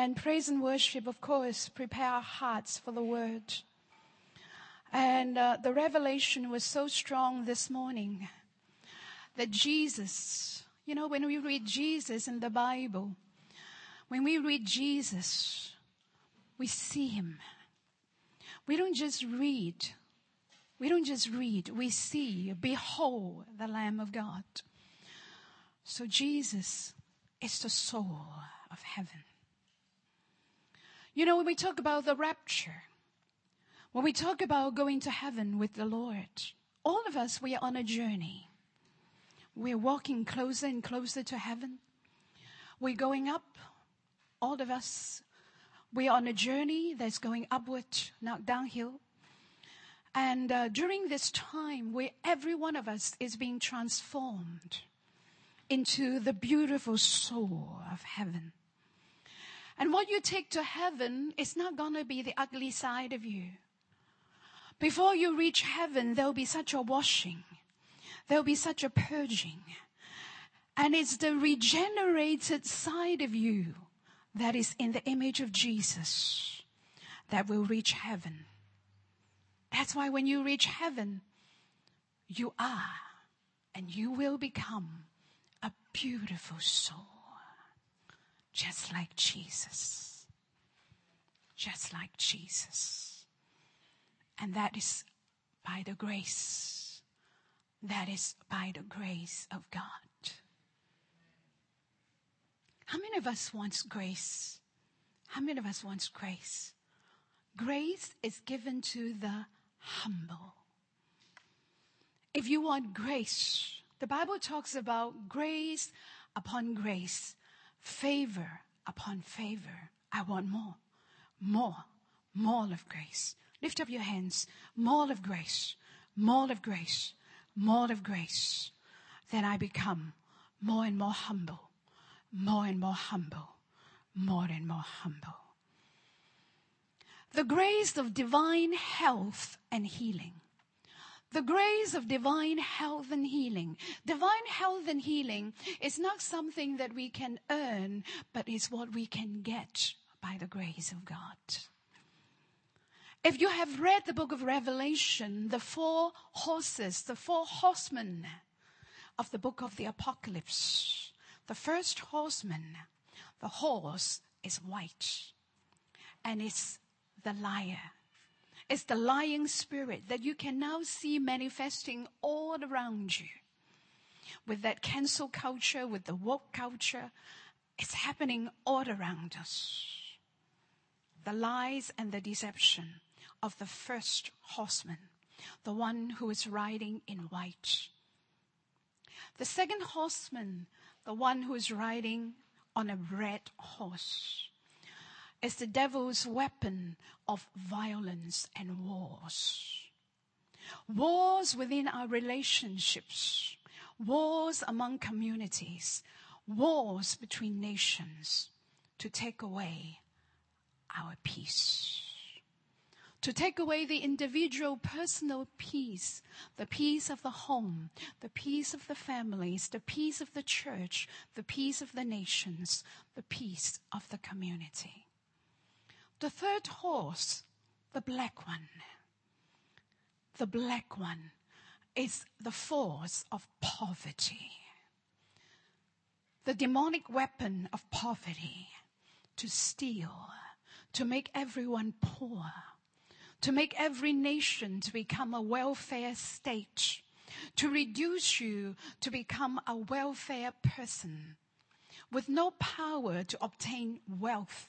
And praise and worship, of course, prepare our hearts for the word. And uh, the revelation was so strong this morning that Jesus, you know, when we read Jesus in the Bible, when we read Jesus, we see him. We don't just read. We don't just read. We see, behold the Lamb of God. So Jesus is the soul of heaven. You know, when we talk about the rapture, when we talk about going to heaven with the Lord, all of us, we are on a journey. We're walking closer and closer to heaven. We're going up. All of us, we're on a journey that's going upward, not downhill. And uh, during this time, where every one of us is being transformed into the beautiful soul of heaven. And what you take to heaven is not going to be the ugly side of you. Before you reach heaven, there'll be such a washing. There'll be such a purging. And it's the regenerated side of you that is in the image of Jesus that will reach heaven. That's why when you reach heaven, you are and you will become a beautiful soul. Just like Jesus. Just like Jesus. And that is by the grace. That is by the grace of God. How many of us wants grace? How many of us wants grace? Grace is given to the humble. If you want grace, the Bible talks about grace upon grace, favor upon favor. I want more, more, more of grace. Lift up your hands. More of grace, more of grace, more of grace. Then I become more and more humble, more and more humble, more and more humble. The grace of divine health and healing. The grace of divine health and healing. Divine health and healing is not something that we can earn, but is what we can get by the grace of God. If you have read the book of Revelation, the four horses, the four horsemen of the book of the Apocalypse, the first horseman, the horse is white and it's the liar. It's the lying spirit that you can now see manifesting all around you. With that cancel culture, with the woke culture, it's happening all around us. The lies and the deception of the first horseman, the one who is riding in white. The second horseman, the one who is riding on a red horse, is the devil's weapon of violence and wars. Wars within our relationships, wars among communities, wars between nations to take away our peace to take away the individual personal peace, the peace of the home, the peace of the families, the peace of the church, the peace of the nations, the peace of the community. The third horse, the black one, the black one is the force of poverty. The demonic weapon of poverty to steal, to make everyone poor to make every nation to become a welfare state, to reduce you to become a welfare person with no power to obtain wealth.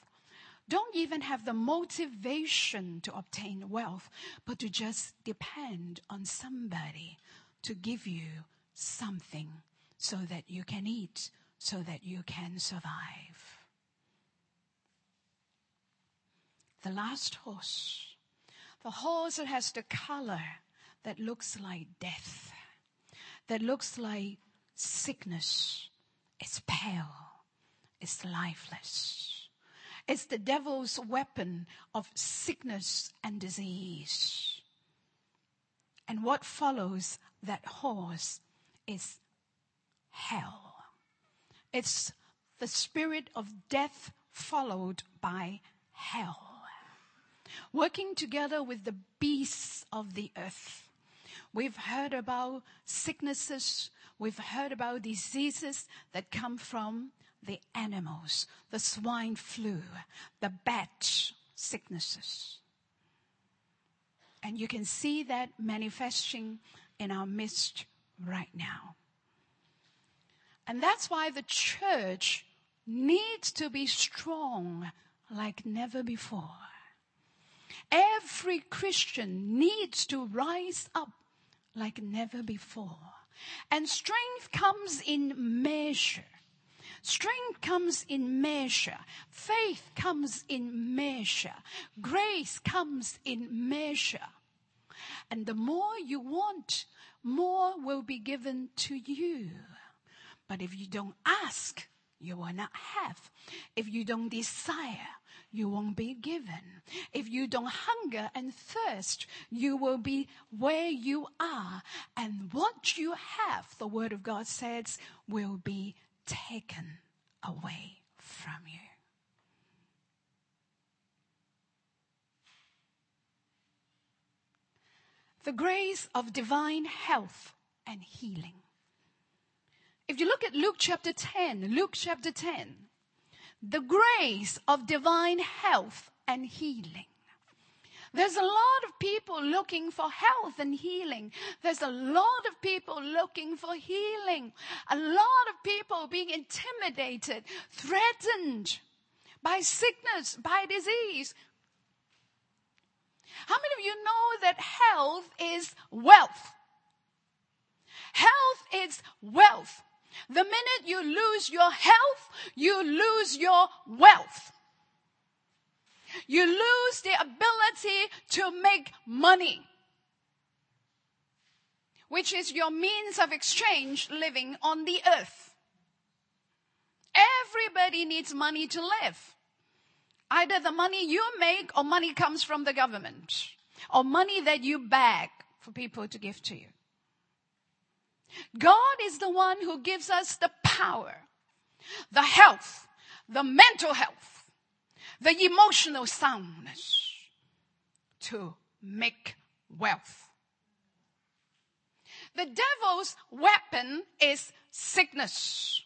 Don't even have the motivation to obtain wealth, but to just depend on somebody to give you something so that you can eat, so that you can survive. The last horse the horse that has the color that looks like death, that looks like sickness. It's pale. It's lifeless. It's the devil's weapon of sickness and disease. And what follows that horse is hell. It's the spirit of death followed by hell. Working together with the beasts of the earth. We've heard about sicknesses. We've heard about diseases that come from the animals, the swine flu, the bat sicknesses. And you can see that manifesting in our midst right now. And that's why the church needs to be strong like never before. Every Christian needs to rise up like never before. And strength comes in measure. Strength comes in measure. Faith comes in measure. Grace comes in measure. And the more you want, more will be given to you. But if you don't ask, you will not have. If you don't desire, you won't be given. If you don't hunger and thirst, you will be where you are. And what you have, the word of God says, will be taken away from you. The grace of divine health and healing. If you look at Luke chapter 10, Luke chapter 10, the grace of divine health and healing. There's a lot of people looking for health and healing. There's a lot of people looking for healing. A lot of people being intimidated, threatened by sickness, by disease. How many of you know that health is wealth? Health is wealth. The minute you lose your health, you lose your wealth. You lose the ability to make money, which is your means of exchange living on the earth. Everybody needs money to live. Either the money you make or money comes from the government or money that you beg for people to give to you. God is the one who gives us the power, the health, the mental health, the emotional soundness to make wealth. The devil's weapon is sickness,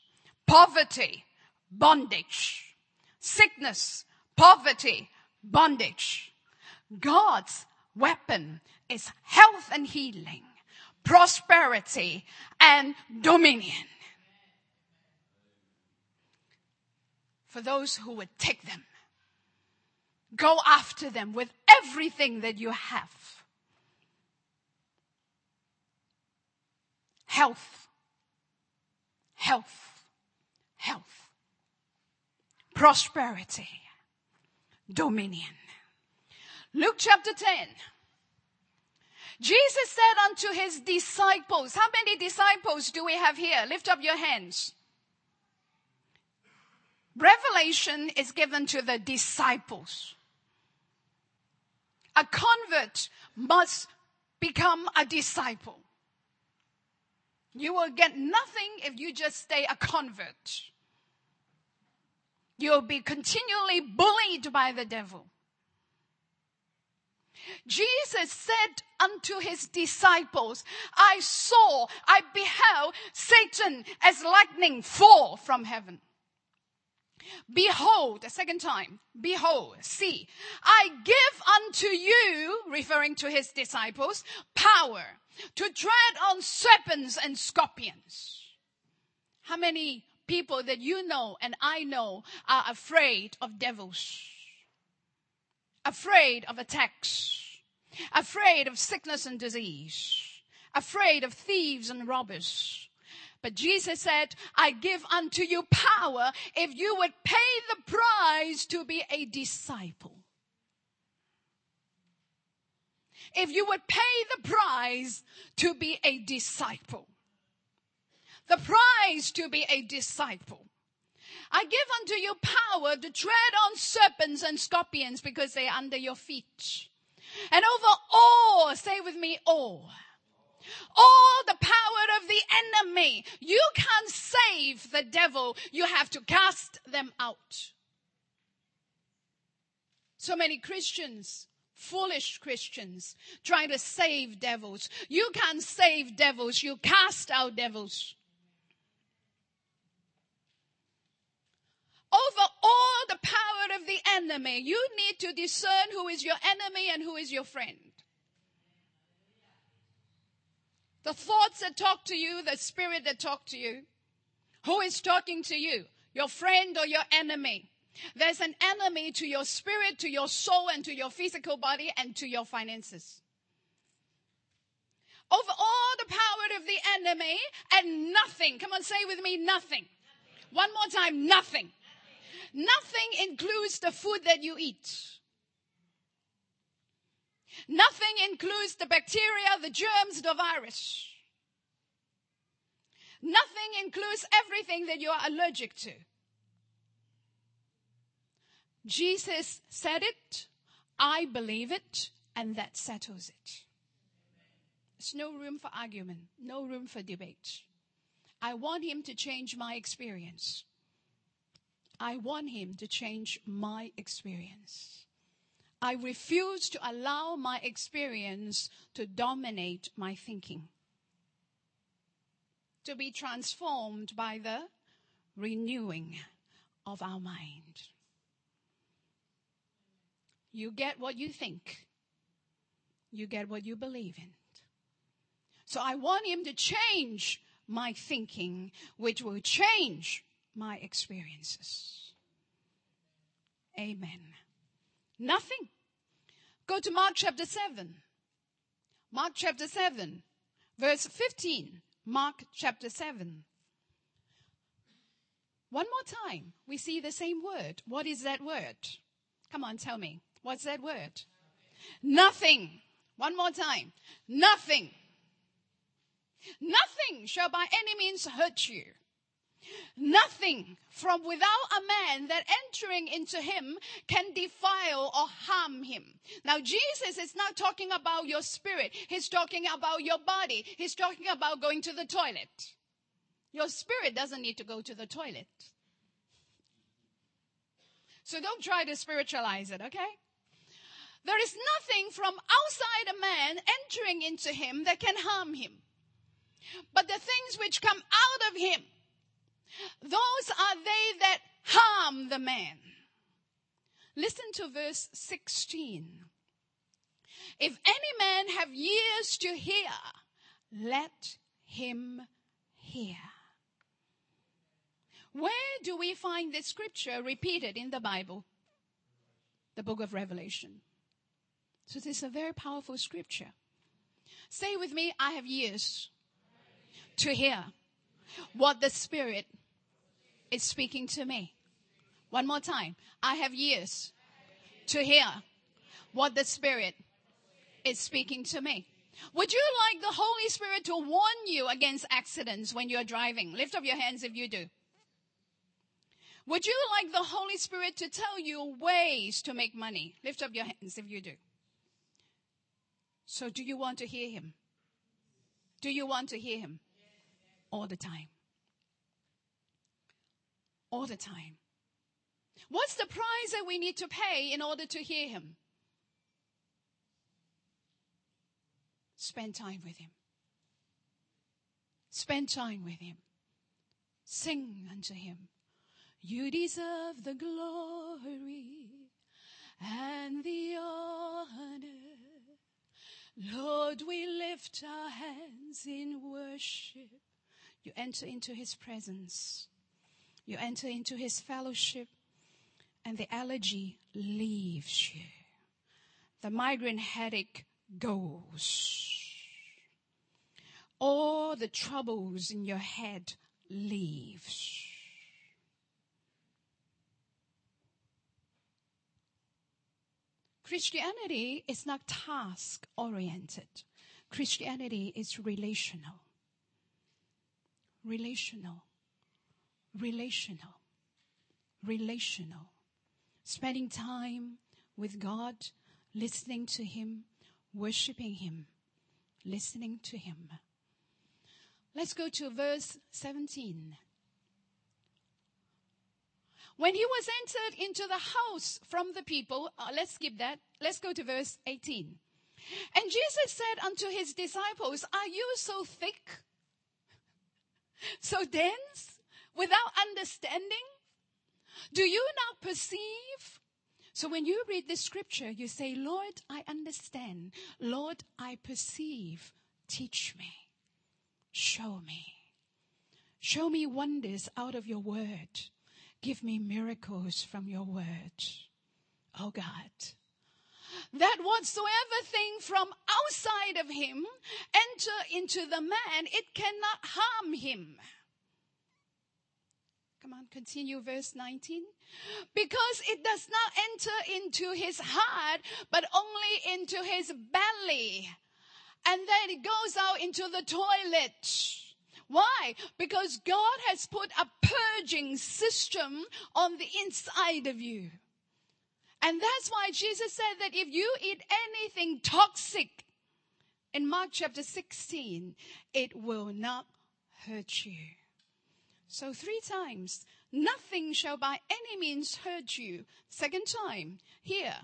poverty, bondage. Sickness, poverty, bondage. God's weapon is health and healing, prosperity and dominion. For those who would take them Go after them with everything that you have. Health, health, health, prosperity, dominion. Luke chapter 10. Jesus said unto his disciples, how many disciples do we have here? Lift up your hands. Revelation is given to the disciples. A convert must become a disciple. You will get nothing if you just stay a convert. You'll be continually bullied by the devil. Jesus said unto his disciples, I saw, I beheld Satan as lightning fall from heaven. Behold, a second time, behold, see, I give unto you, referring to his disciples, power to tread on serpents and scorpions. How many people that you know and I know are afraid of devils? Afraid of attacks? Afraid of sickness and disease? Afraid of thieves and robbers? But Jesus said, I give unto you power if you would pay the price to be a disciple. If you would pay the price to be a disciple. The price to be a disciple. I give unto you power to tread on serpents and scorpions because they are under your feet. And over all, say with me, all all the power of the enemy. You can't save the devil. You have to cast them out. So many Christians, foolish Christians, trying to save devils. You can't save devils, you cast out devils. Over all the power of the enemy, you need to discern who is your enemy and who is your friend. The thoughts that talk to you, the spirit that talk to you. Who is talking to you? Your friend or your enemy? There's an enemy to your spirit, to your soul, and to your physical body, and to your finances. Over all the power of the enemy, and nothing. Come on, say with me, nothing. nothing. One more time, nothing. nothing. Nothing includes the food that you eat. Nothing includes the bacteria, the germs, the virus. Nothing includes everything that you are allergic to. Jesus said it, I believe it, and that settles it. There's no room for argument, no room for debate. I want him to change my experience. I want him to change my experience. I refuse to allow my experience to dominate my thinking. To be transformed by the renewing of our mind. You get what you think. You get what you believe in. So I want him to change my thinking, which will change my experiences. Amen. Nothing. Go to Mark chapter 7. Mark chapter 7, verse 15. Mark chapter 7. One more time, we see the same word. What is that word? Come on, tell me. What's that word? Nothing. One more time. Nothing. Nothing shall by any means hurt you. Nothing from without a man that entering into him can defile or harm him. Now Jesus is not talking about your spirit. He's talking about your body. He's talking about going to the toilet. Your spirit doesn't need to go to the toilet. So don't try to spiritualize it, okay? There is nothing from outside a man entering into him that can harm him. But the things which come out of him, those are they that harm the man. Listen to verse 16. If any man have ears to hear, let him hear. Where do we find this scripture repeated in the Bible? The book of Revelation. So this is a very powerful scripture. Say with me, I have ears to hear what the Spirit is speaking to me. One more time. I have ears to hear what the Spirit is speaking to me. Would you like the Holy Spirit to warn you against accidents when you're driving? Lift up your hands if you do. Would you like the Holy Spirit to tell you ways to make money? Lift up your hands if you do. So do you want to hear him? Do you want to hear him? All the time all the time. What's the price that we need to pay in order to hear him? Spend time with him. Spend time with him. Sing unto him. You deserve the glory and the honor. Lord, we lift our hands in worship. You enter into his presence. You enter into his fellowship and the allergy leaves you. The migraine headache goes. All the troubles in your head leaves. Christianity is not task oriented. Christianity is relational. Relational relational. Relational. Spending time with God, listening to Him, worshiping Him, listening to Him. Let's go to verse 17. When he was entered into the house from the people, uh, let's skip that. Let's go to verse 18. And Jesus said unto his disciples, Are you so thick? So dense? Without understanding? Do you not perceive? So when you read this scripture, you say, Lord, I understand. Lord, I perceive. Teach me. Show me. Show me wonders out of your word. Give me miracles from your word. Oh God. That whatsoever thing from outside of him enter into the man, it cannot harm him. Come on, continue verse 19. Because it does not enter into his heart, but only into his belly. And then it goes out into the toilet. Why? Because God has put a purging system on the inside of you. And that's why Jesus said that if you eat anything toxic in Mark chapter 16, it will not hurt you. So three times, nothing shall by any means hurt you. Second time, here,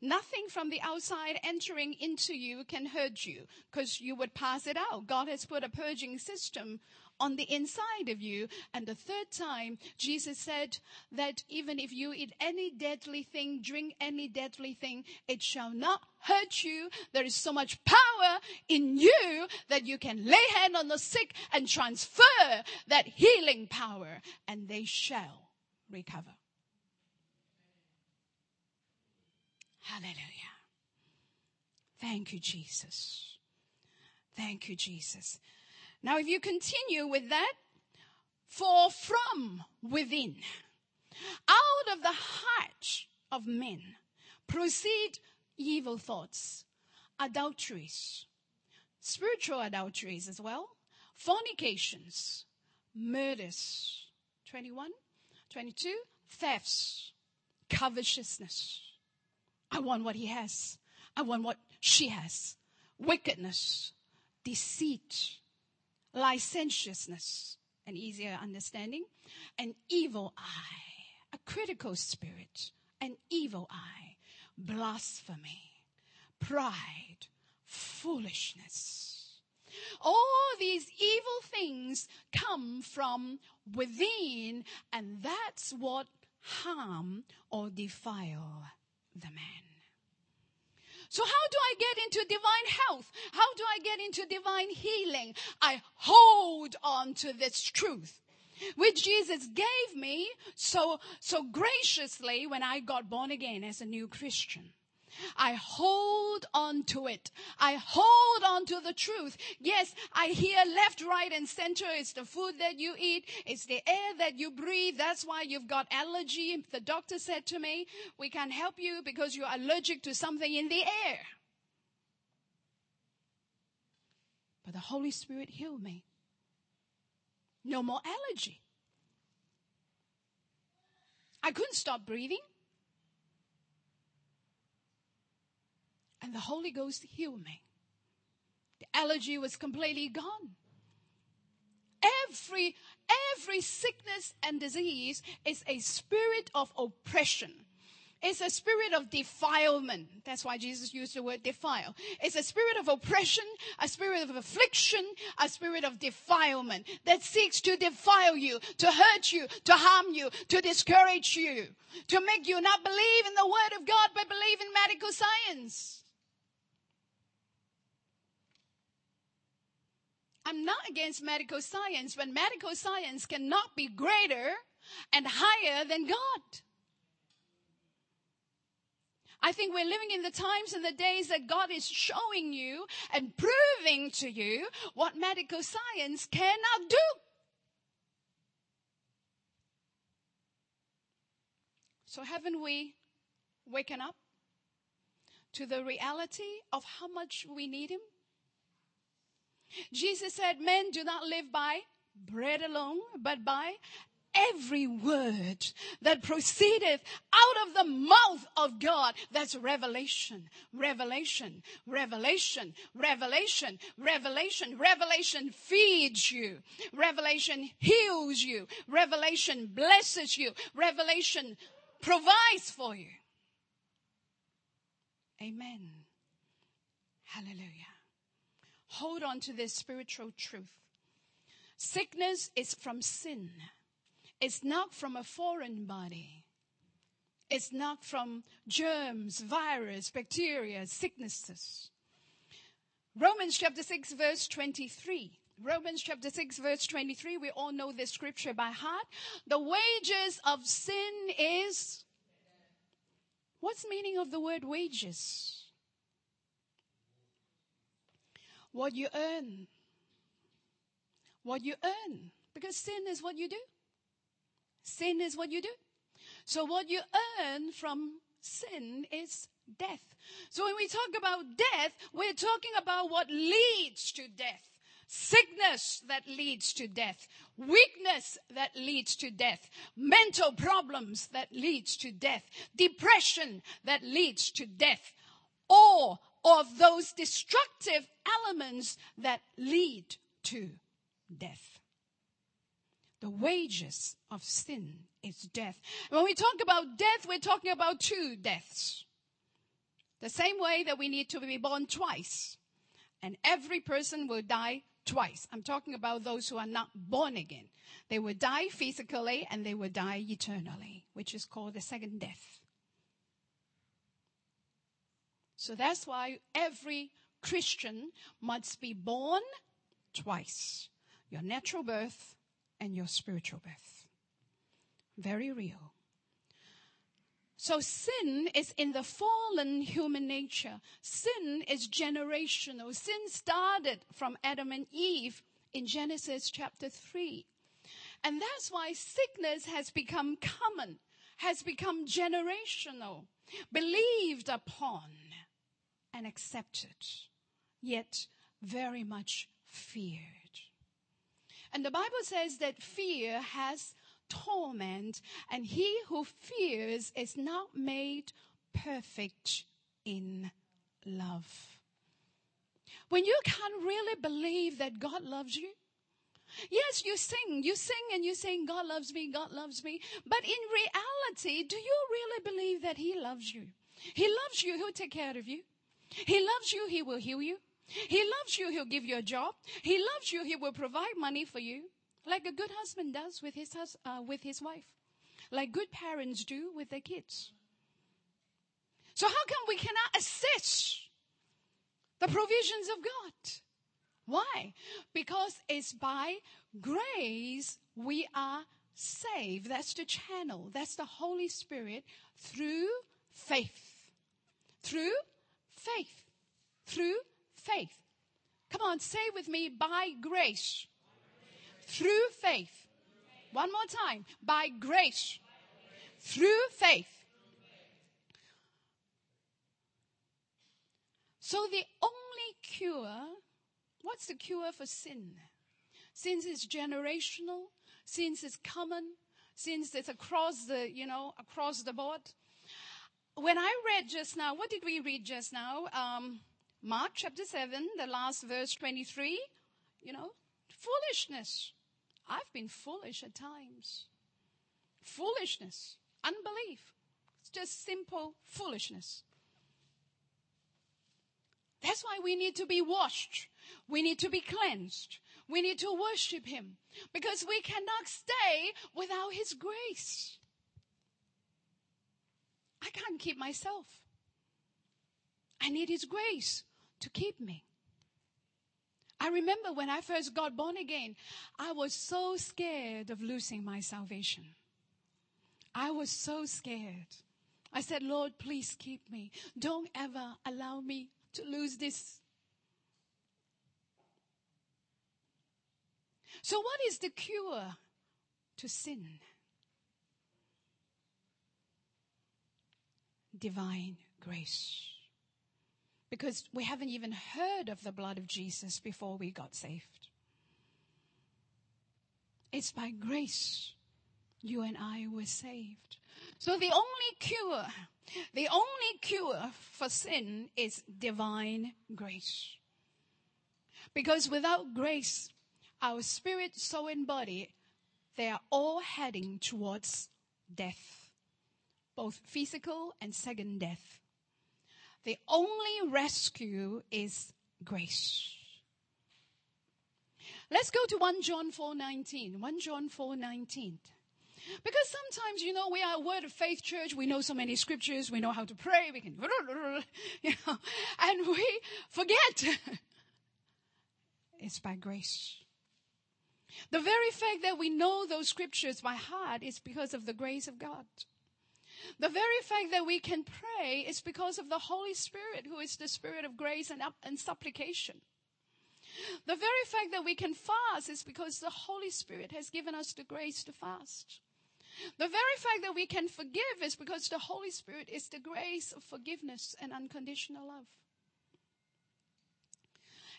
nothing from the outside entering into you can hurt you because you would pass it out. God has put a purging system on the inside of you. And the third time, Jesus said that even if you eat any deadly thing, drink any deadly thing, it shall not hurt you. There is so much power in you that you can lay hand on the sick and transfer that healing power and they shall recover. Hallelujah. Thank you, Jesus. Thank you, Jesus. Now, if you continue with that, for from within, out of the heart of men, proceed evil thoughts, adulteries, spiritual adulteries as well, fornications, murders, 21, 22, thefts, covetousness. I want what he has. I want what she has. Wickedness, deceit, licentiousness, an easier understanding, an evil eye, a critical spirit, an evil eye, blasphemy, pride, foolishness. All these evil things come from within, and that's what harm or defile the man. So how do I get into divine health? How do I get into divine healing? I hold on to this truth which Jesus gave me so, so graciously when I got born again as a new Christian. I hold on to it. I hold on to the truth. Yes, I hear left, right, and center. It's the food that you eat. It's the air that you breathe. That's why you've got allergy. The doctor said to me, we can't help you because you're allergic to something in the air. But the Holy Spirit healed me. No more allergy. I couldn't stop breathing. And the Holy Ghost healed me. The allergy was completely gone. Every, every sickness and disease is a spirit of oppression. It's a spirit of defilement. That's why Jesus used the word defile. It's a spirit of oppression, a spirit of affliction, a spirit of defilement that seeks to defile you, to hurt you, to harm you, to discourage you, to make you not believe in the word of God, but believe in medical science. I'm not against medical science, but medical science cannot be greater and higher than God. I think we're living in the times and the days that God is showing you and proving to you what medical science cannot do. So haven't we waken up to the reality of how much we need Him? Jesus said, men do not live by bread alone, but by every word that proceedeth out of the mouth of God. That's revelation, revelation, revelation, revelation, revelation. Revelation feeds you. Revelation heals you. Revelation blesses you. Revelation provides for you. Amen. Hallelujah. Hold on to this spiritual truth. Sickness is from sin. It's not from a foreign body. It's not from germs, virus, bacteria, sicknesses. Romans chapter 6 verse 23. Romans chapter 6 verse 23. We all know this scripture by heart. The wages of sin is What's meaning of the word wages? What you earn. What you earn. Because sin is what you do. Sin is what you do. So what you earn from sin is death. So when we talk about death, we're talking about what leads to death. Sickness that leads to death. Weakness that leads to death. Mental problems that leads to death. Depression that leads to death. Or of those destructive elements that lead to death. The wages of sin is death. When we talk about death, we're talking about two deaths. The same way that we need to be born twice. And every person will die twice. I'm talking about those who are not born again. They will die physically and they will die eternally, which is called the second death. So that's why every Christian must be born twice. Your natural birth and your spiritual birth. Very real. So sin is in the fallen human nature. Sin is generational. Sin started from Adam and Eve in Genesis chapter 3. And that's why sickness has become common, has become generational, believed upon and accepted, yet very much feared. And the Bible says that fear has torment, and he who fears is not made perfect in love. When you can't really believe that God loves you, Yes, you sing, you sing and you sing, God loves me, God loves me. But in reality, do you really believe that He loves you? He loves you, He'll take care of you. He loves you, He will heal you. He loves you, He'll give you a job. He loves you, He will provide money for you like a good husband does with his, hus- uh, with his wife, like good parents do with their kids. So how come we cannot assess the provisions of God? Why? Because it's by grace we are saved. That's the channel. That's the Holy Spirit through faith. Through faith. Through faith. Come on, say with me, by grace. Through faith. One more time. By grace. Through faith. So the only cure, what's the cure for sin? Since it's generational, since it's common, since it's across the, you know, across the board. When I read just now, what did we read just now? Um, Mark chapter 7, the last verse 23, you know, foolishness. I've been foolish at times. Foolishness, unbelief. It's just simple foolishness. That's why we need to be washed. We need to be cleansed. We need to worship Him because we cannot stay without His grace. I can't keep myself. I need His grace to keep me. I remember when I first got born again, I was so scared of losing my salvation. I was so scared. I said, Lord, please keep me. Don't ever allow me to lose this. So, what is the cure to sin? Divine grace because we haven't even heard of the blood of Jesus before we got saved. It's by grace you and I were saved. So the only cure, the only cure for sin is divine grace. Because without grace, our spirit, soul, and body, they are all heading towards death, both physical and second death. The only rescue is grace. Let's go to 1 John 4:19. 1 John 4:19. Because sometimes, you know, we are a word of faith church. We know so many scriptures. We know how to pray. We can, you know, and we forget. it's by grace. The very fact that we know those scriptures by heart is because of the grace of God. The very fact that we can pray is because of the Holy Spirit, who is the Spirit of grace and, and supplication. The very fact that we can fast is because the Holy Spirit has given us the grace to fast. The very fact that we can forgive is because the Holy Spirit is the grace of forgiveness and unconditional love.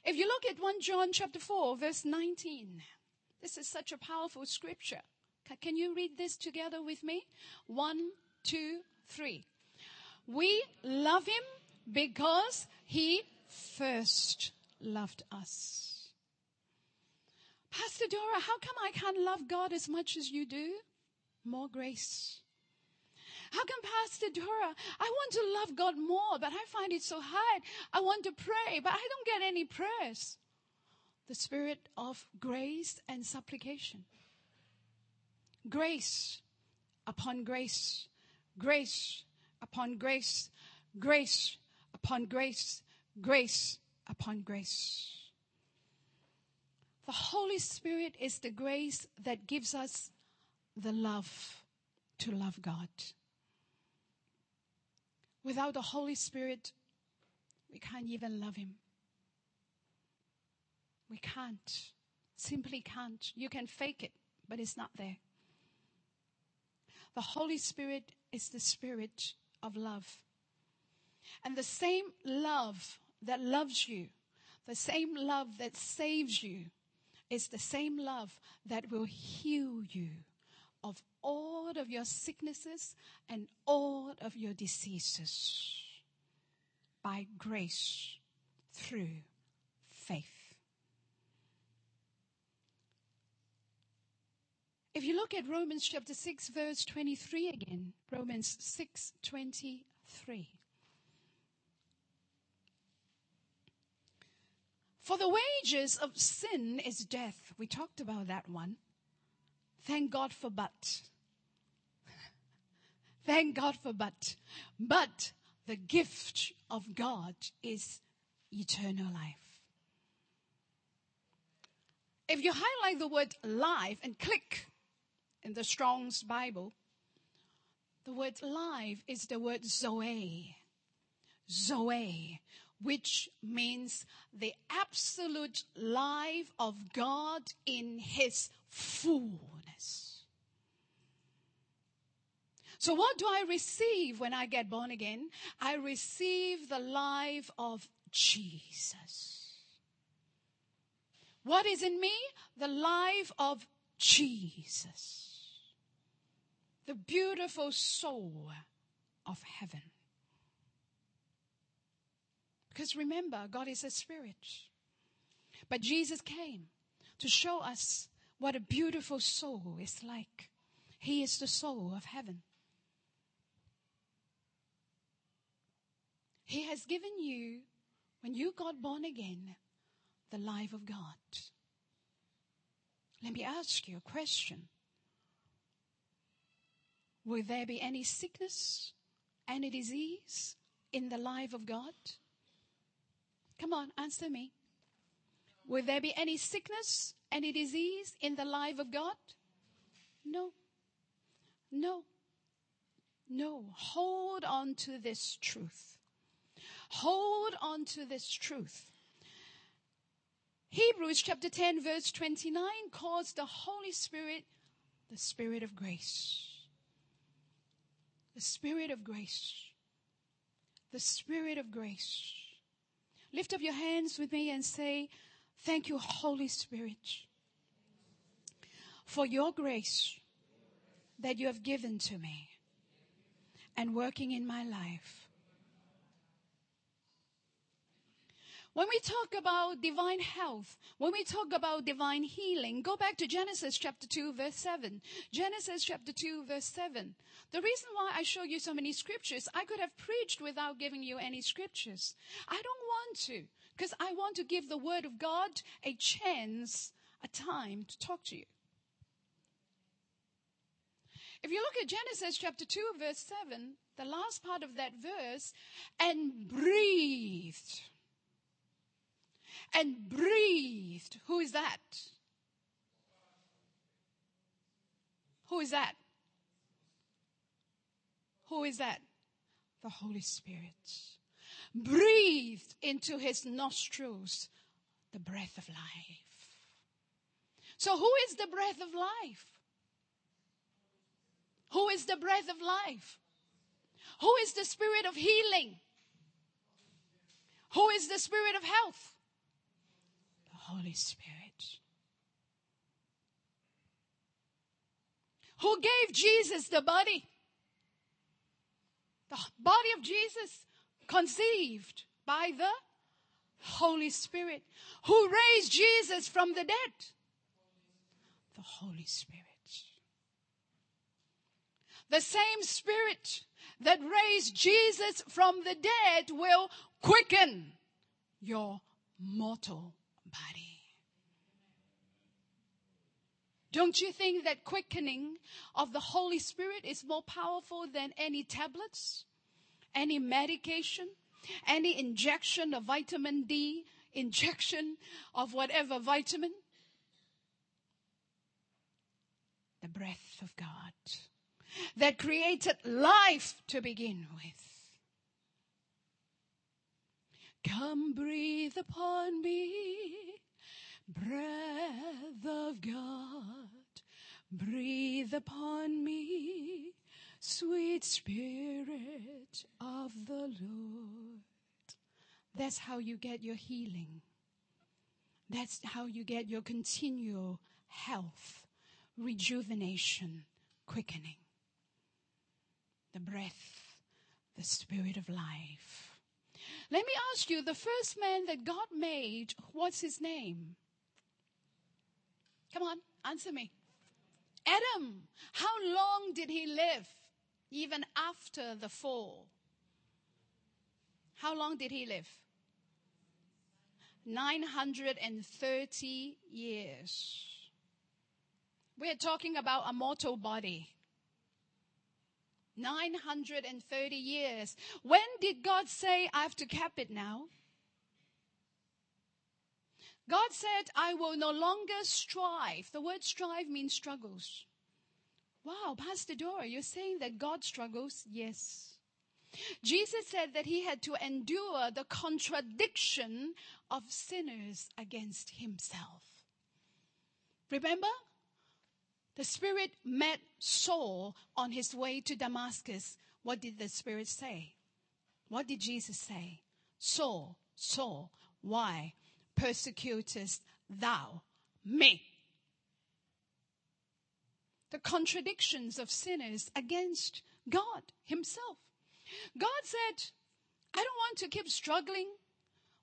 If you look at 1 John chapter 4 verse 19, this is such a powerful scripture. Can you read this together with me? One, two, three. We love him because he first loved us. Pastor Dora, how come I can't love God as much as you do? More grace. How come, Pastor Dora, I want to love God more, but I find it so hard. I want to pray, but I don't get any prayers. The spirit of grace and supplication. Grace upon grace, grace upon grace, grace upon grace, grace upon grace. The Holy Spirit is the grace that gives us the love to love God. Without the Holy Spirit, we can't even love Him. We can't. Simply can't. You can fake it, but it's not there. The Holy Spirit is the Spirit of love. And the same love that loves you, the same love that saves you, is the same love that will heal you of all of your sicknesses and all of your diseases by grace through faith. If you look at Romans chapter 6 verse 23 again, Romans 6:23. For the wages of sin is death. We talked about that one. Thank God for but. Thank God for but. But the gift of God is eternal life. If you highlight the word life and click in the Strong's Bible, the word life is the word Zoe. Zoe, which means the absolute life of God in His fullness. So what do I receive when I get born again? I receive the life of Jesus. What is in me? The life of Jesus. The beautiful soul of heaven. Because remember, God is a spirit. But Jesus came to show us what a beautiful soul is like. He is the soul of heaven. He has given you, when you got born again, the life of God. Let me ask you a question. Will there be any sickness, any disease in the life of God? Come on, answer me. Will there be any sickness, any disease in the life of God? No. No. No. Hold on to this truth. Hold on to this truth. Hebrews chapter 10 verse 29 calls the Holy Spirit the Spirit of grace. The Spirit of grace. The Spirit of grace. Lift up your hands with me and say, Thank you, Holy Spirit, for your grace that you have given to me and working in my life. When we talk about divine health, when we talk about divine healing, go back to Genesis chapter 2 verse 7. Genesis chapter 2 verse 7. The reason why I show you so many scriptures, I could have preached without giving you any scriptures. I don't want to, because I want to give the word of God a chance, a time to talk to you. If you look at Genesis chapter 2 verse 7, the last part of that verse, and breathed and breathed. Who is that? Who is that? Who is that? The Holy Spirit. Breathed into his nostrils the breath of life. So who is the breath of life? Who is the breath of life? Who is the spirit of healing? Who is the spirit of health? The Holy Spirit. Who gave Jesus the body? The body of Jesus conceived by the Holy Spirit. Who raised Jesus from the dead? The Holy Spirit. The same Spirit that raised Jesus from the dead will quicken your mortal body. Don't you think that quickening of the Holy Spirit is more powerful than any tablets, any medication, any injection of vitamin D, injection of whatever vitamin? The breath of God that created life to begin with. Come breathe upon me, breath of God. Breathe upon me, sweet spirit of the Lord. That's how you get your healing. That's how you get your continual health, rejuvenation, quickening. The breath, the spirit of life. Let me ask you, the first man that God made, what's his name? Come on, answer me. Adam. How long did he live even after the fall? How long did he live? 930 years. We're talking about a mortal body. 930 years. When did God say, I have to cap it now? God said, I will no longer strive. The word strive means struggles. Wow, Pastor Dora, you're saying that God struggles? Yes. Jesus said that he had to endure the contradiction of sinners against himself. Remember? The Spirit met Saul on his way to Damascus. What did the Spirit say? What did Jesus say? Saul, Saul, why persecutest thou me? The contradictions of sinners against God Himself. God said, I don't want to keep struggling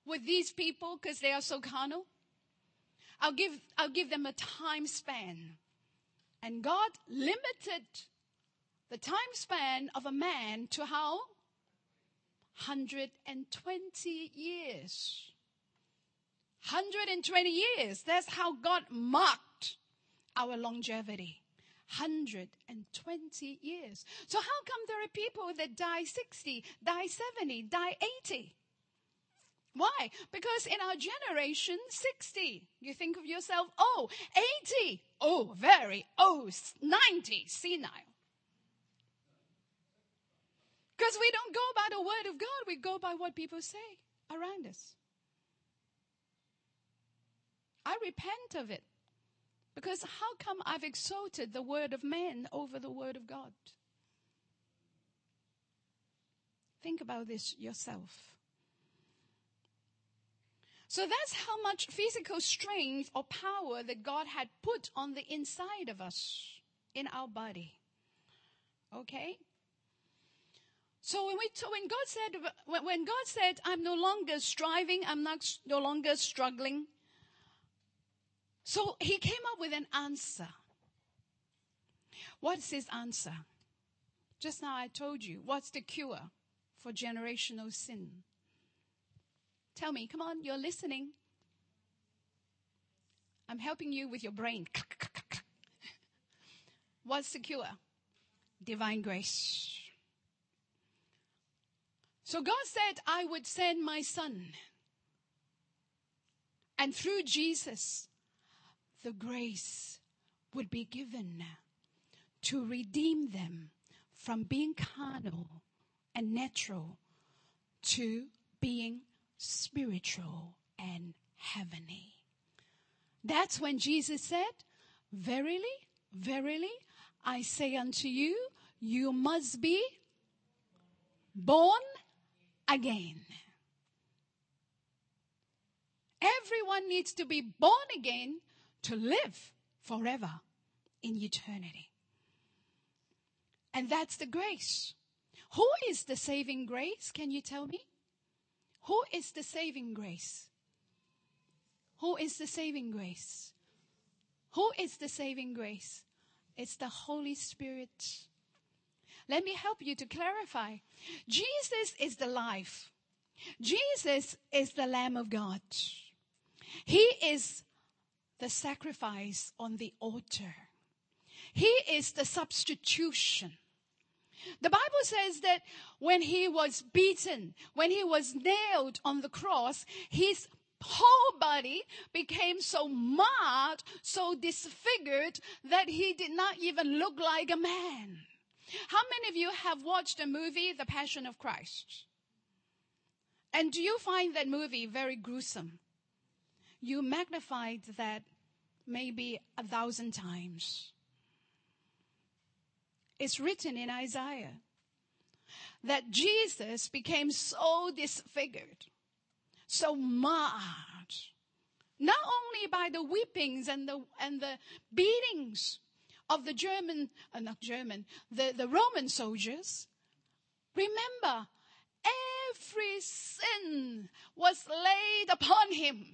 with these people because they are so carnal. I'll give, I'll give them a time span and God limited the time span of a man to how? 120 years. 120 years. That's how God marked our longevity. 120 years. So how come there are people that die 60, die 70, die 80? Why? Because in our generation, 60, you think of yourself, oh, 80, oh, very, oh, 90, senile. Because we don't go by the word of God, we go by what people say around us. I repent of it. Because how come I've exalted the word of man over the word of God? Think about this yourself. So that's how much physical strength or power that God had put on the inside of us in our body. Okay? So when we, when God said, when God said, I'm no longer striving, I'm not, no longer struggling. So he came up with an answer. What's his answer? Just now I told you, what's the cure for generational sin? Tell me, come on, you're listening. I'm helping you with your brain. What's the cure? Divine grace. So God said, I would send my son. And through Jesus, the grace would be given to redeem them from being carnal and natural to being spiritual and heavenly. That's when Jesus said, Verily, verily, I say unto you, you must be born again. Everyone needs to be born again to live forever in eternity. And that's the grace. Who is the saving grace? Can you tell me? Who is the saving grace? Who is the saving grace? Who is the saving grace? It's the Holy Spirit. Let me help you to clarify. Jesus is the life. Jesus is the Lamb of God. He is the sacrifice on the altar. He is the substitution. The Bible says that when he was beaten, when he was nailed on the cross, his whole body became so marred, so disfigured that he did not even look like a man. How many of you have watched the movie The Passion of Christ? And do you find that movie very gruesome? You magnified that maybe a thousand times. It's written in Isaiah that Jesus became so disfigured, so marred, not only by the weepings and the, and the beatings of the German, uh, not German, the, the Roman soldiers. Remember, every sin was laid upon him.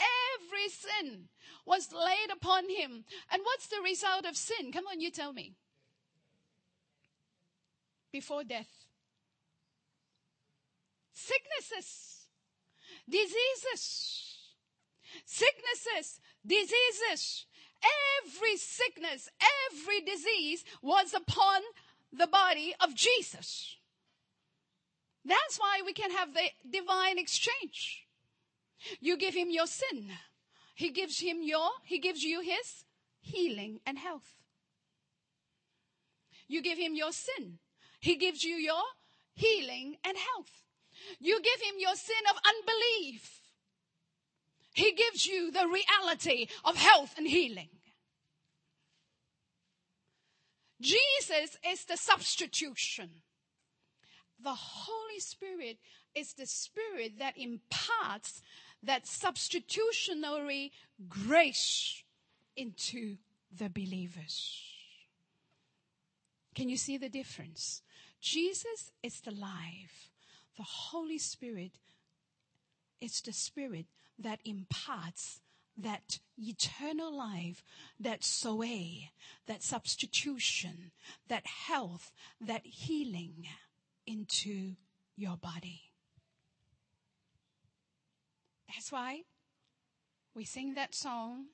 Every sin was laid upon him. And what's the result of sin? Come on, you tell me before death. Sicknesses, diseases, sicknesses, diseases, every sickness, every disease was upon the body of Jesus. That's why we can have the divine exchange. You give him your sin. He gives him your, he gives you his healing and health. You give him your sin. He gives you your healing and health. You give him your sin of unbelief. He gives you the reality of health and healing. Jesus is the substitution. The Holy Spirit is the Spirit that imparts that substitutionary grace into the believers. Can you see the difference? Jesus is the life. The Holy Spirit is the Spirit that imparts that eternal life, that zoe, that substitution, that health, that healing into your body. That's why we sing that song.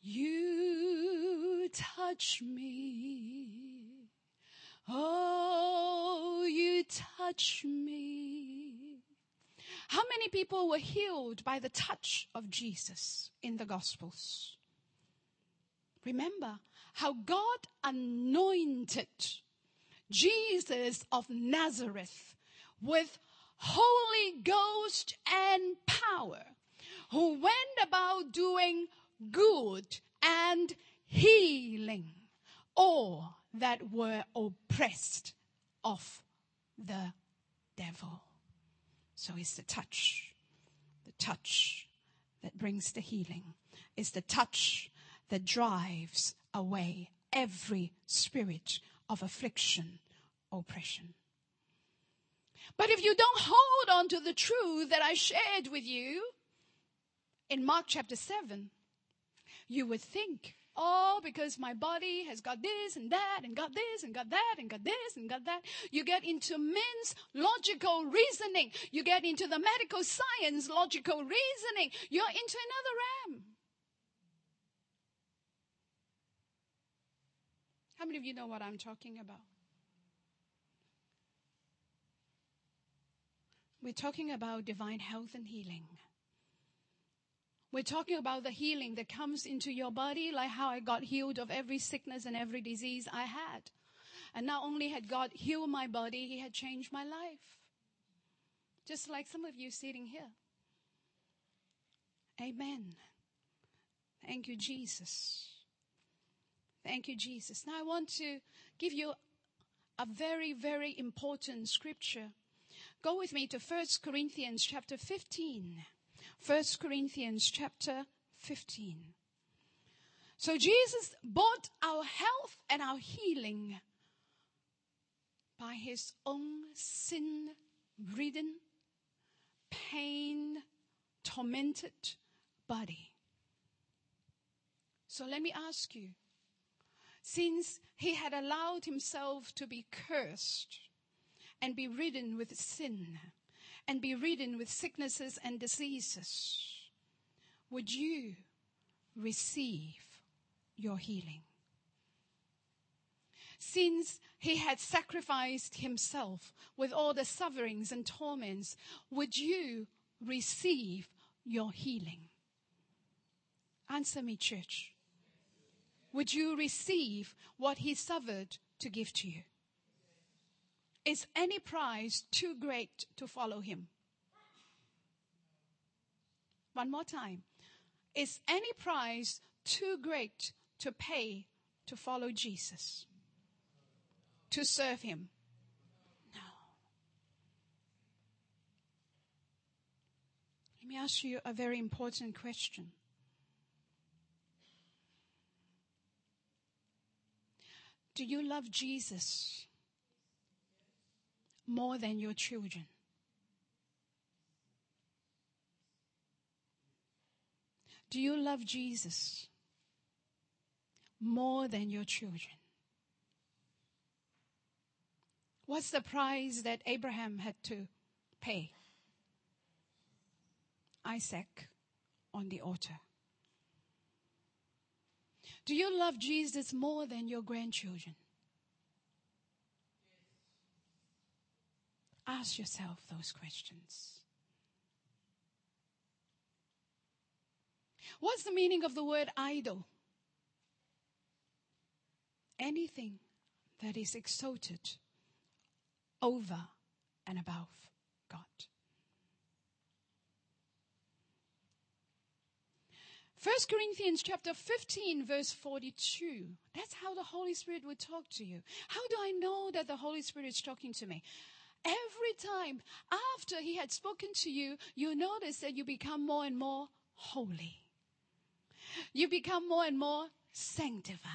You touch me Oh, you touch me. How many people were healed by the touch of Jesus in the Gospels? Remember how God anointed Jesus of Nazareth with Holy Ghost and power, who went about doing good and healing all that were oppressed of the devil. So it's the touch, the touch that brings the healing. It's the touch that drives away every spirit of affliction, oppression. But if you don't hold on to the truth that I shared with you in Mark chapter 7, you would think, oh, because my body has got this and that and got this and got that and got this and got that. You get into men's logical reasoning. You get into the medical science logical reasoning. You're into another realm. How many of you know what I'm talking about? We're talking about divine health and healing. We're talking about the healing that comes into your body, like how I got healed of every sickness and every disease I had. And not only had God healed my body, He had changed my life. Just like some of you sitting here. Amen. Thank you, Jesus. Thank you, Jesus. Now I want to give you a very, very important scripture. Go with me to 1 Corinthians chapter 15. 1 Corinthians chapter 15. So Jesus bought our health and our healing by his own sin ridden, pain tormented body. So let me ask you, since he had allowed himself to be cursed and be ridden with sin, and be ridden with sicknesses and diseases, would you receive your healing? Since he had sacrificed himself with all the sufferings and torments, would you receive your healing? Answer me, church. Would you receive what he suffered to give to you? Is any price too great to follow him? One more time. Is any price too great to pay to follow Jesus? To serve him? No. Let me ask you a very important question. Do you love Jesus more than your children. Do you love Jesus more than your children? What's the price that Abraham had to pay? Isaac on the altar. Do you love Jesus more than your grandchildren? Ask yourself those questions. What's the meaning of the word idol? Anything that is exalted over and above God. First Corinthians chapter 15 verse 42. That's how the Holy Spirit would talk to you. How do I know that the Holy Spirit is talking to me? Every time after he had spoken to you, you notice that you become more and more holy. You become more and more sanctified.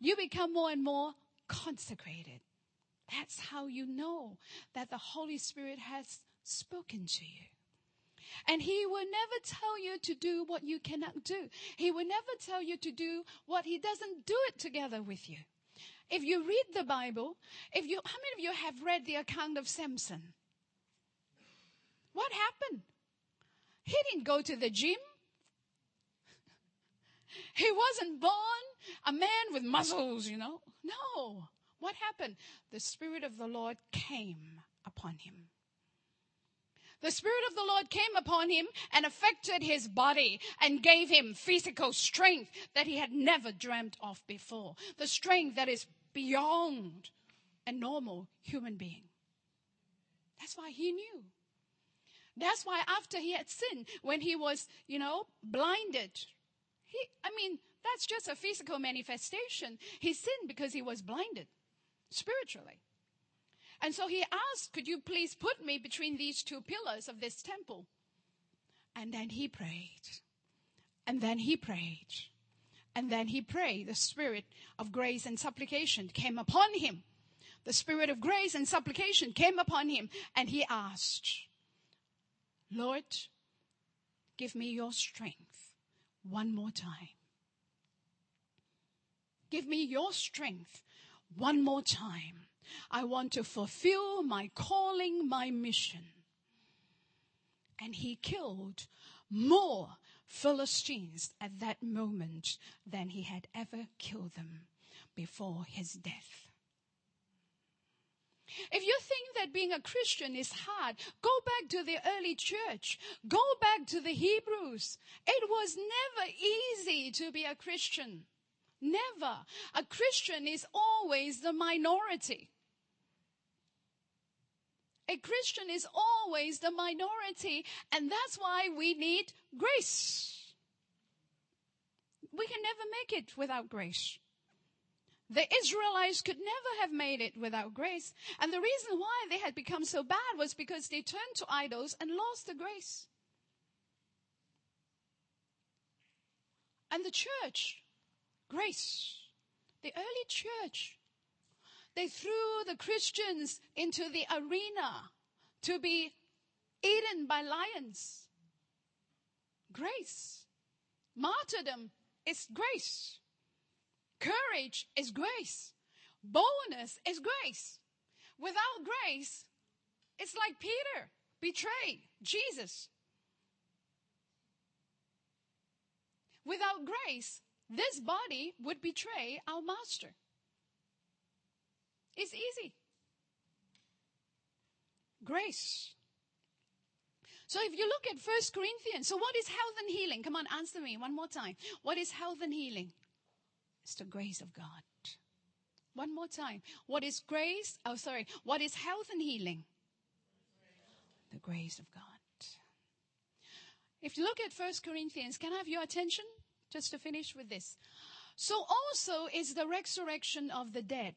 You become more and more consecrated. That's how you know that the Holy Spirit has spoken to you. And he will never tell you to do what you cannot do. He will never tell you to do what he doesn't do it together with you. If you read the Bible, if you, how many of you have read the account of Samson? What happened? He didn't go to the gym. He wasn't born a man with muscles, you know. No. What happened? The Spirit of the Lord came upon him. The Spirit of the Lord came upon him and affected his body and gave him physical strength that he had never dreamt of before. The strength that is beyond a normal human being. That's why he knew. That's why after he had sinned, when he was, you know, blinded, he, I mean, that's just a physical manifestation. He sinned because he was blinded spiritually. And so he asked, could you please put me between these two pillars of this temple? And then he prayed. And then he prayed. And then he prayed. The spirit of grace and supplication came upon him. The spirit of grace and supplication came upon him. And he asked, Lord, give me your strength one more time. Give me your strength one more time. I want to fulfill my calling, my mission. And he killed more Philistines at that moment than he had ever killed them before his death. If you think that being a Christian is hard, go back to the early church. Go back to the Hebrews. It was never easy to be a Christian. Never. A Christian is always the minority. A Christian is always the minority, and that's why we need grace. We can never make it without grace. The Israelites could never have made it without grace. And the reason why they had become so bad was because they turned to idols and lost the grace. And the church, grace. The early church they threw the Christians into the arena to be eaten by lions. Grace. Martyrdom is grace. Courage is grace. Boldness is grace. Without grace, it's like Peter betrayed Jesus. Without grace, this body would betray our master. It's easy. Grace. So if you look at First Corinthians, so what is health and healing? Come on, answer me one more time. What is health and healing? It's the grace of God. One more time. What is grace? Oh, sorry. What is health and healing? The grace of God. If you look at First Corinthians, can I have your attention? Just to finish with this. So also is the resurrection of the dead.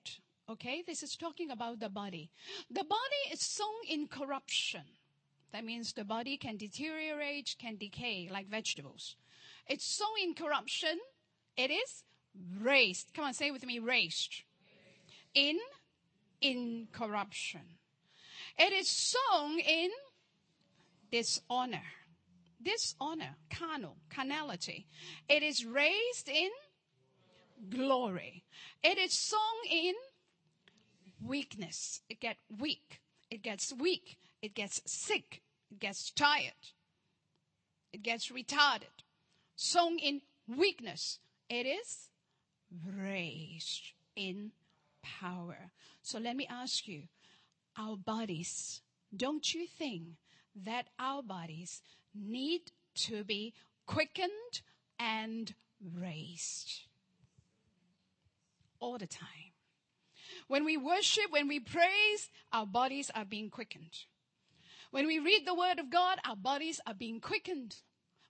Okay, this is talking about the body. The body is sown in corruption. That means the body can deteriorate, can decay like vegetables. It's sown in corruption. It is raised. Come on, say with me, raised. In incorruption. It is sown in dishonor. Dishonor, carnal, carnality. It is raised in glory. It is sown in weakness. It gets weak. It gets weak. It gets sick. It gets tired. It gets retarded. Sown in weakness. It is raised in power. So let me ask you, our bodies, don't you think that our bodies need to be quickened and raised all the time? When we worship, when we praise, our bodies are being quickened. When we read the word of God, our bodies are being quickened.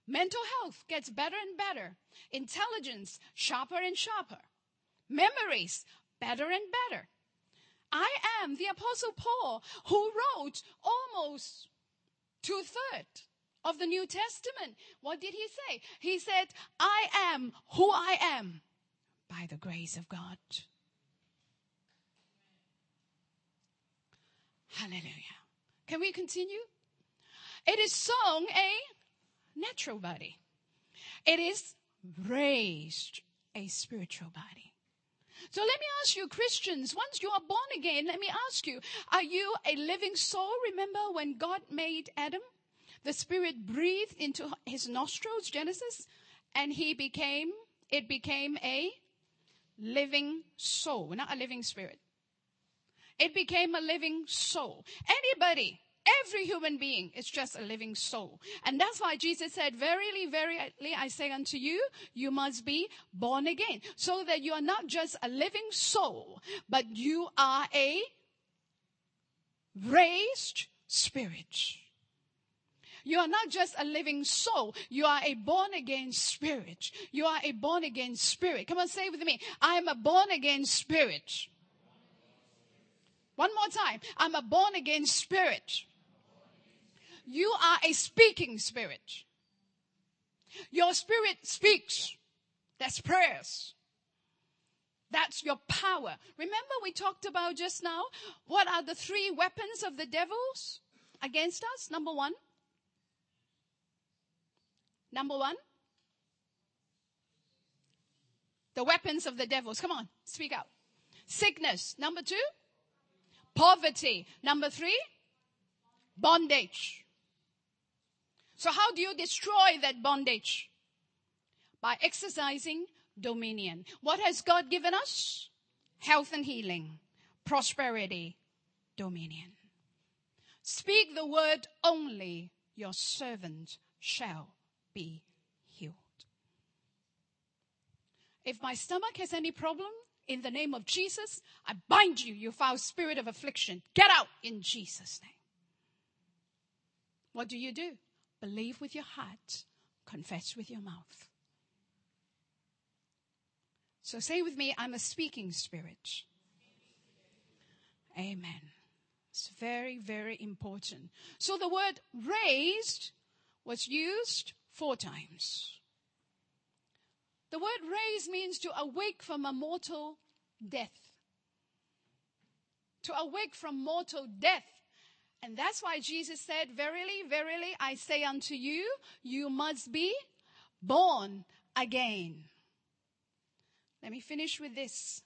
Mental health gets better and better. Intelligence, sharper and sharper. Memories, better and better. I am the apostle Paul who wrote almost two thirds of the New Testament. What did he say? He said, I am who I am by the grace of God. Hallelujah. Can we continue? It is sown a natural body. It is raised a spiritual body. So let me ask you, Christians, once you are born again, let me ask you, are you a living soul? Remember when God made Adam? The Spirit breathed into his nostrils, Genesis, and he became, it became a living soul, not a living spirit. It became a living soul. Anybody, every human being is just a living soul. And that's why Jesus said, verily, verily, I say unto you, you must be born again. So that you are not just a living soul, but you are a raised spirit. You are not just a living soul. You are a born again spirit. You are a born again spirit. Come on, say with me. I am a born again spirit. One more time. I'm a born again spirit. You are a speaking spirit. Your spirit speaks. That's prayers. That's your power. Remember we talked about just now what are the three weapons of the devils against us? Number one. Number one. The weapons of the devils. Come on, speak out. Sickness. Number two. Poverty. Number three. Bondage. So how do you destroy that bondage? By exercising dominion. What has God given us? Health and healing, prosperity, dominion. Speak the word only, your servant shall be healed. If my stomach has any problem, in the name of Jesus, I bind you, you foul spirit of affliction. Get out in Jesus' name. What do you do? Believe with your heart, confess with your mouth. So say with me, I'm a speaking spirit. Amen. It's very, very important. So the word raised was used four times. The word raise means to awake from a mortal death. To awake from mortal death. And that's why Jesus said, Verily, verily, I say unto you, you must be born again. Let me finish with this.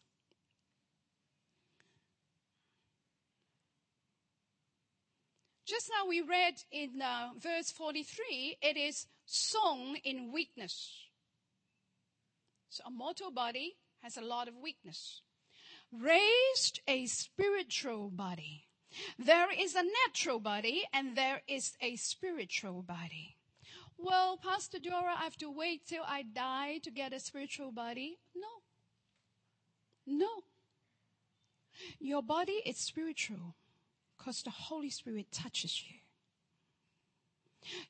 Just now we read in uh, verse 43, it is song in weakness. So a mortal body has a lot of weakness. Raised a spiritual body. There is a natural body and there is a spiritual body. Well, Pastor Dora, I have to wait till I die to get a spiritual body. No. No. Your body is spiritual because the Holy Spirit touches you.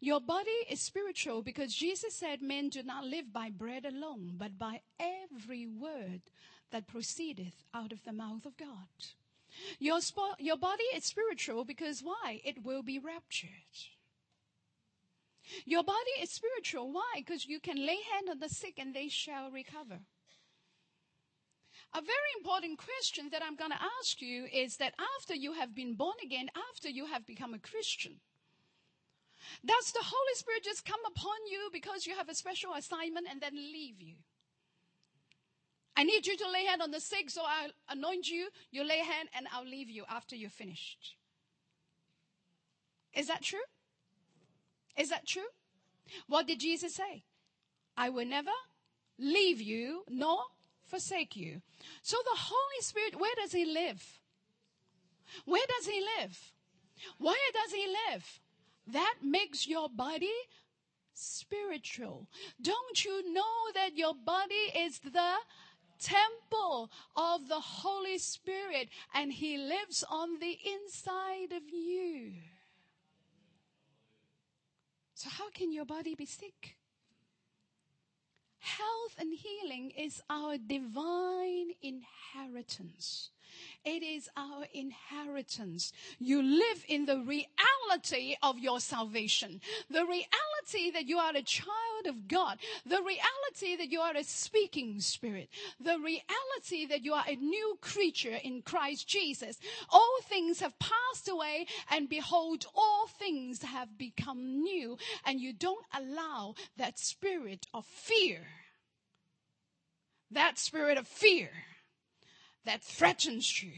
Your body is spiritual because Jesus said men do not live by bread alone, but by every word that proceedeth out of the mouth of God. Your, sp- your body is spiritual because why? It will be raptured. Your body is spiritual. Why? Because you can lay hand on the sick and they shall recover. A very important question that I'm going to ask you is that after you have been born again, after you have become a Christian, does the Holy Spirit just come upon you because you have a special assignment and then leave you? I need you to lay hand on the sick, so I'll anoint you. You lay hand and I'll leave you after you're finished. Is that true? Is that true? What did Jesus say? I will never leave you nor forsake you. So the Holy Spirit, where does he live? Where does he live? Where does he live? That makes your body spiritual. Don't you know that your body is the temple of the Holy Spirit and he lives on the inside of you? So how can your body be sick? Health and healing is our divine inheritance. It is our inheritance. You live in the reality of your salvation. The reality that you are a child of God. The reality that you are a speaking spirit. The reality that you are a new creature in Christ Jesus. All things have passed away and behold, all things have become new. And you don't allow that spirit of fear that spirit of fear that threatens you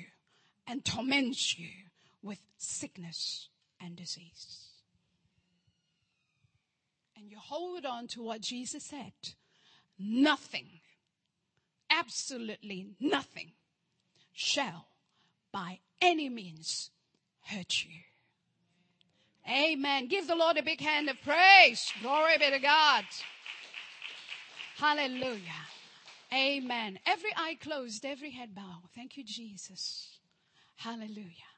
and torments you with sickness and disease. And you hold on to what Jesus said. Nothing, absolutely nothing shall by any means hurt you. Amen. Give the Lord a big hand of praise. Glory be to God. Hallelujah. Amen. Every eye closed, every head bowed. Thank you, Jesus. Hallelujah.